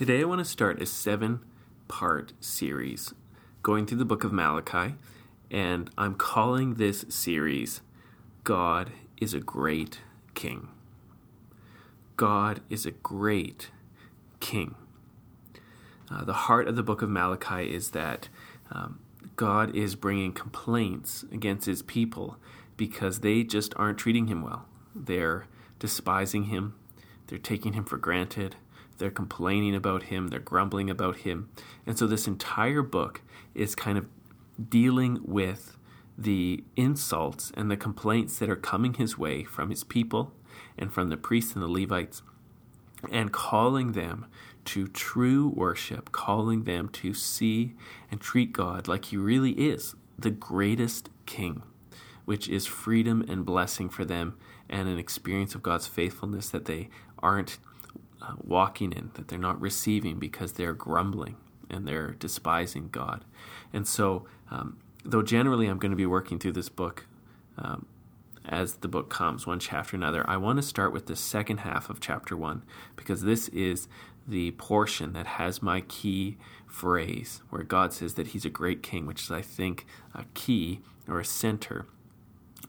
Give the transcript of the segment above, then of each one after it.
Today, I want to start a seven part series going through the book of Malachi, and I'm calling this series God is a Great King. God is a great King. Uh, the heart of the book of Malachi is that um, God is bringing complaints against his people because they just aren't treating him well. They're despising him, they're taking him for granted they're complaining about him, they're grumbling about him. And so this entire book is kind of dealing with the insults and the complaints that are coming his way from his people and from the priests and the Levites and calling them to true worship, calling them to see and treat God like he really is the greatest king, which is freedom and blessing for them and an experience of God's faithfulness that they aren't uh, walking in, that they're not receiving because they're grumbling and they're despising God. And so, um, though generally I'm going to be working through this book um, as the book comes, one chapter another, I want to start with the second half of chapter one because this is the portion that has my key phrase where God says that He's a great king, which is, I think, a key or a center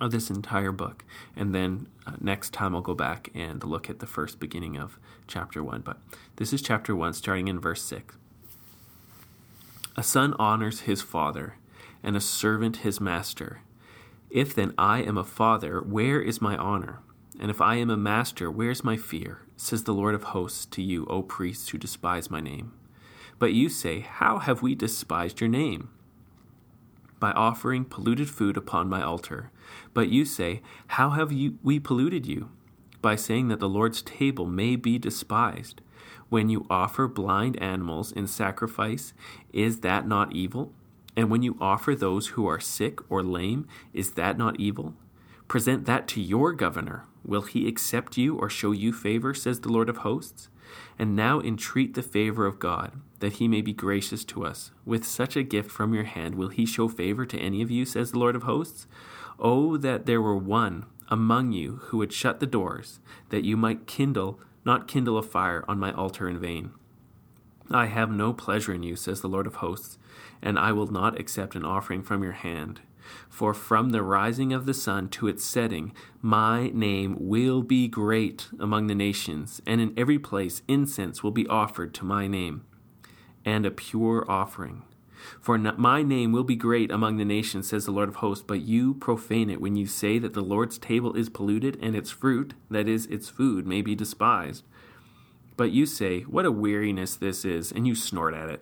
of this entire book. And then uh, next time I'll go back and look at the first beginning of chapter 1. But this is chapter 1, starting in verse 6. A son honors his father, and a servant his master. If then I am a father, where is my honor? And if I am a master, where's my fear? Says the Lord of hosts to you, O priests who despise my name. But you say, How have we despised your name? By offering polluted food upon my altar. But you say, How have you, we polluted you? By saying that the Lord's table may be despised. When you offer blind animals in sacrifice, is that not evil? And when you offer those who are sick or lame, is that not evil? Present that to your governor. Will he accept you or show you favor, says the Lord of hosts? And now entreat the favor of God, that he may be gracious to us. With such a gift from your hand, will he show favor to any of you, says the Lord of hosts? Oh, that there were one among you who would shut the doors, that you might kindle, not kindle a fire on my altar in vain. I have no pleasure in you, says the Lord of hosts, and I will not accept an offering from your hand. For from the rising of the sun to its setting, my name will be great among the nations, and in every place incense will be offered to my name, and a pure offering. For my name will be great among the nations, says the Lord of hosts, but you profane it when you say that the Lord's table is polluted, and its fruit, that is, its food, may be despised. But you say, What a weariness this is, and you snort at it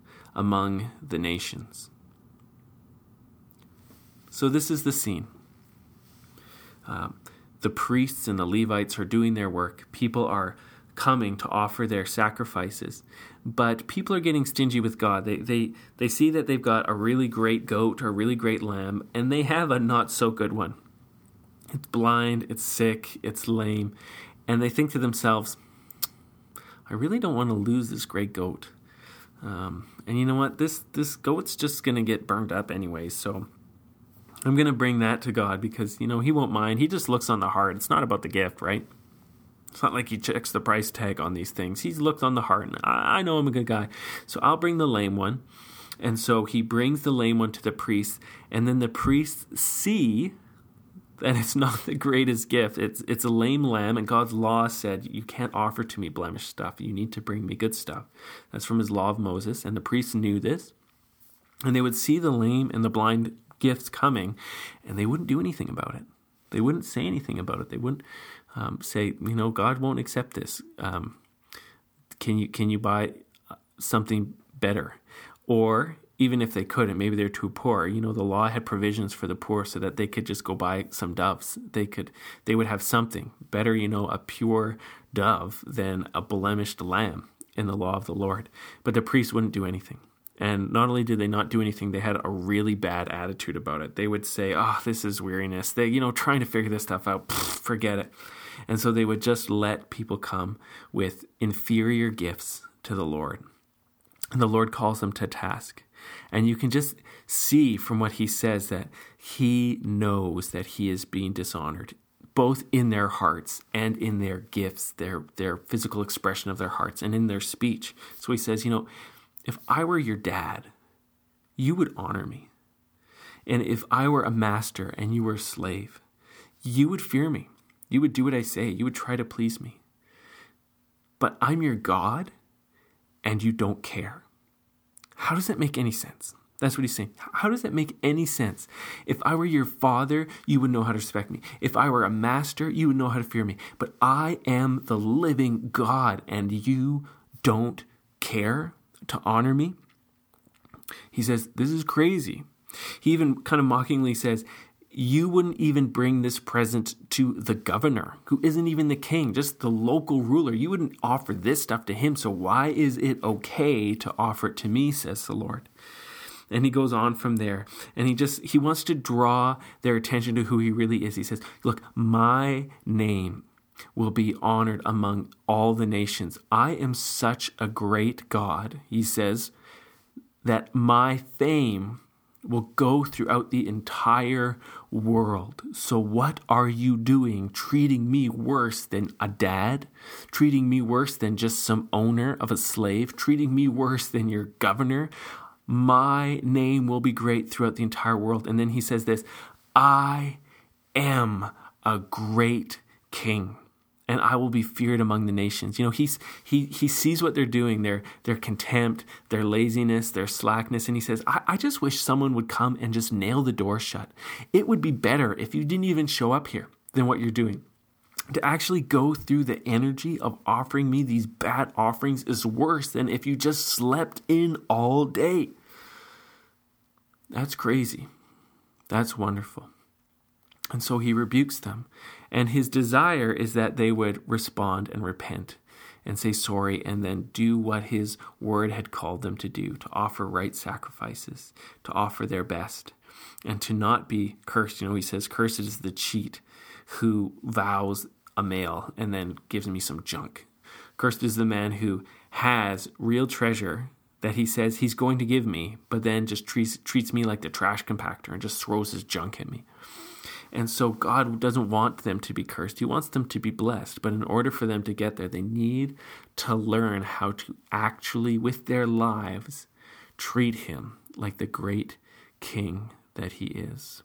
among the nations. So, this is the scene. Uh, the priests and the Levites are doing their work. People are coming to offer their sacrifices. But people are getting stingy with God. They, they, they see that they've got a really great goat or a really great lamb, and they have a not so good one. It's blind, it's sick, it's lame, and they think to themselves, I really don't want to lose this great goat. Um, and you know what? This this goat's just gonna get burned up anyway. So I'm gonna bring that to God because you know He won't mind. He just looks on the heart. It's not about the gift, right? It's not like he checks the price tag on these things. He's looked on the heart, and I, I know I'm a good guy. So I'll bring the lame one. And so he brings the lame one to the priest, and then the priests see that it's not the greatest gift. It's it's a lame lamb, and God's law said you can't offer to me blemished stuff. You need to bring me good stuff. That's from His law of Moses, and the priests knew this, and they would see the lame and the blind gifts coming, and they wouldn't do anything about it. They wouldn't say anything about it. They wouldn't um, say, you know, God won't accept this. Um, can you can you buy something better? Or even if they couldn't, maybe they're too poor. You know, the law had provisions for the poor so that they could just go buy some doves. They could, they would have something better. You know, a pure dove than a blemished lamb. in the law of the Lord. But the priests wouldn't do anything. And not only did they not do anything, they had a really bad attitude about it. They would say, "Oh, this is weariness." They, you know, trying to figure this stuff out. Pfft, forget it. And so they would just let people come with inferior gifts to the Lord. And the Lord calls them to task. And you can just see from what he says that he knows that he is being dishonored both in their hearts and in their gifts, their their physical expression of their hearts and in their speech. So he says, you know, if I were your dad, you would honor me. And if I were a master and you were a slave, you would fear me. You would do what I say. You would try to please me. But I'm your God and you don't care. How does that make any sense? That's what he's saying. How does that make any sense? If I were your father, you would know how to respect me. If I were a master, you would know how to fear me. But I am the living God, and you don't care to honor me? He says, This is crazy. He even kind of mockingly says, you wouldn't even bring this present to the governor, who isn't even the king, just the local ruler. You wouldn't offer this stuff to him. So why is it okay to offer it to me, says the Lord? And he goes on from there. And he just he wants to draw their attention to who he really is. He says, Look, my name will be honored among all the nations. I am such a great God, he says, that my fame will go throughout the entire world. So, what are you doing? Treating me worse than a dad? Treating me worse than just some owner of a slave? Treating me worse than your governor? My name will be great throughout the entire world. And then he says this I am a great king and I will be feared among the nations. You know, he's he he sees what they're doing, their their contempt, their laziness, their slackness, and he says, I, I just wish someone would come and just nail the door shut. It would be better if you didn't even show up here than what you're doing. To actually go through the energy of offering me these bad offerings is worse than if you just slept in all day. That's crazy. That's wonderful. And so he rebukes them. And his desire is that they would respond and repent and say sorry and then do what his word had called them to do to offer right sacrifices, to offer their best, and to not be cursed. You know, he says, Cursed is the cheat who vows a male and then gives me some junk. Cursed is the man who has real treasure that he says he's going to give me, but then just treats, treats me like the trash compactor and just throws his junk at me. And so God doesn't want them to be cursed. He wants them to be blessed. But in order for them to get there, they need to learn how to actually, with their lives, treat Him like the great King that He is.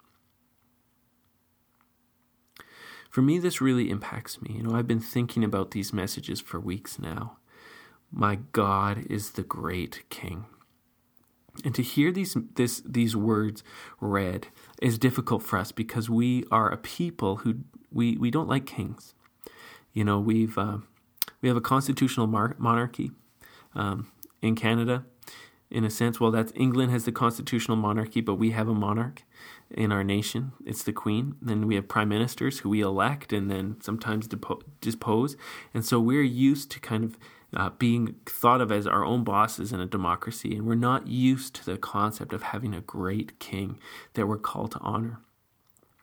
For me, this really impacts me. You know, I've been thinking about these messages for weeks now. My God is the great King. And to hear these this these words read is difficult for us because we are a people who we, we don't like kings. You know, we've uh, we have a constitutional mar- monarchy um, in Canada. In a sense, well, that's England has the constitutional monarchy, but we have a monarch in our nation. It's the Queen. Then we have prime ministers who we elect and then sometimes depo- dispose. And so we're used to kind of uh, being thought of as our own bosses in a democracy, and we're not used to the concept of having a great king that we're called to honor.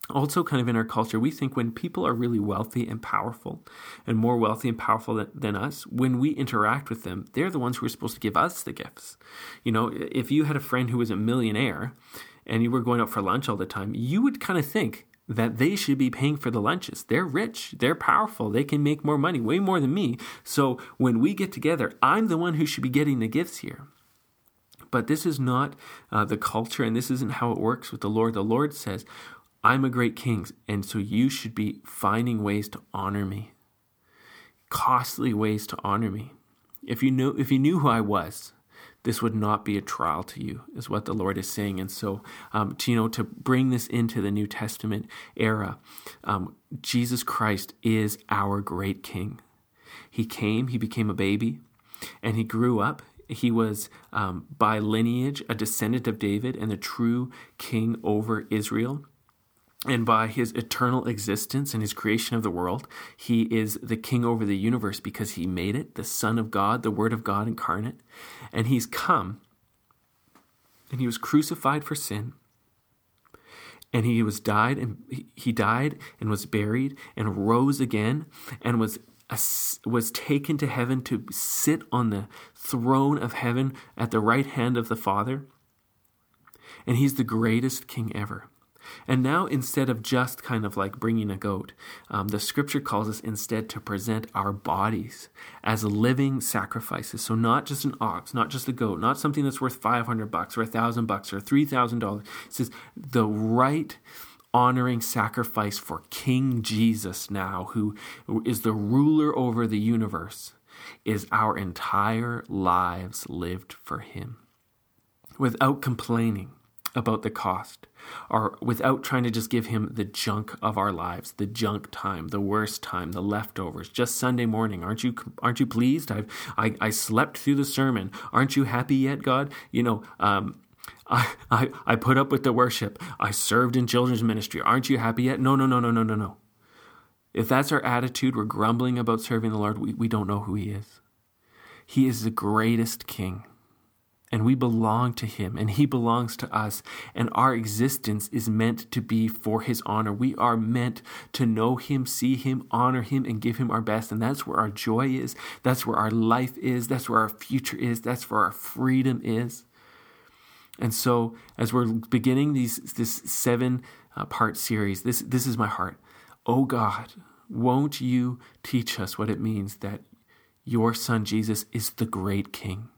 Also, kind of in our culture, we think when people are really wealthy and powerful, and more wealthy and powerful than, than us, when we interact with them, they're the ones who are supposed to give us the gifts. You know, if you had a friend who was a millionaire and you were going out for lunch all the time, you would kind of think, that they should be paying for the lunches. They're rich, they're powerful, they can make more money, way more than me. So when we get together, I'm the one who should be getting the gifts here. But this is not uh, the culture, and this isn't how it works with the Lord. The Lord says, I'm a great king, and so you should be finding ways to honor me, costly ways to honor me. If you knew, if you knew who I was, this would not be a trial to you, is what the Lord is saying. And so, um, to, you know, to bring this into the New Testament era, um, Jesus Christ is our great King. He came, he became a baby, and he grew up. He was um, by lineage a descendant of David and the true king over Israel. And by his eternal existence and his creation of the world, he is the king over the universe because he made it, the Son of God, the Word of God incarnate. And he's come and he was crucified for sin. And he was died and he died and was buried and rose again and was was taken to heaven to sit on the throne of heaven at the right hand of the Father. And he's the greatest king ever. And now, instead of just kind of like bringing a goat, um, the scripture calls us instead to present our bodies as living sacrifices. So, not just an ox, not just a goat, not something that's worth 500 bucks or a thousand bucks or $3,000. It says the right honoring sacrifice for King Jesus now, who is the ruler over the universe, is our entire lives lived for him without complaining about the cost or without trying to just give him the junk of our lives the junk time the worst time the leftovers just sunday morning aren't you aren't you pleased I've, i i slept through the sermon aren't you happy yet god you know um, I, I, I put up with the worship. I served in children's ministry. Aren't you happy yet? No, no, no, no, no, no, no. If that's our attitude, we're grumbling about serving the Lord, we, we don't know who He is. He is the greatest King and we belong to him and he belongs to us and our existence is meant to be for his honor. We are meant to know him see him honor him and give him our best and that's where our joy is that's where our life is that's where our future is that's where our freedom is. And so as we're beginning these this seven uh, part series this this is my heart. Oh god won't you teach us what it means that your son jesus is the great king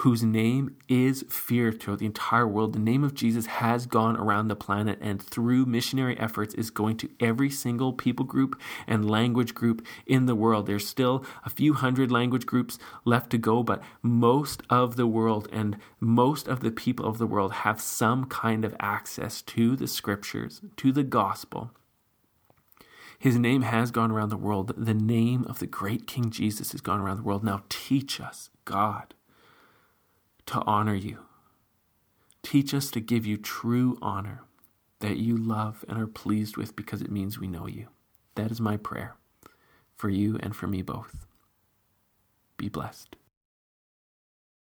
whose name is feared throughout the entire world. The name of Jesus has gone around the planet and through missionary efforts is going to every single people group and language group in the world. There's still a few hundred language groups left to go, but most of the world and most of the people of the world have some kind of access to the scriptures, to the gospel. His name has gone around the world. The name of the great King Jesus has gone around the world. Now teach us, God, to honor you. Teach us to give you true honor that you love and are pleased with because it means we know you. That is my prayer for you and for me both. Be blessed.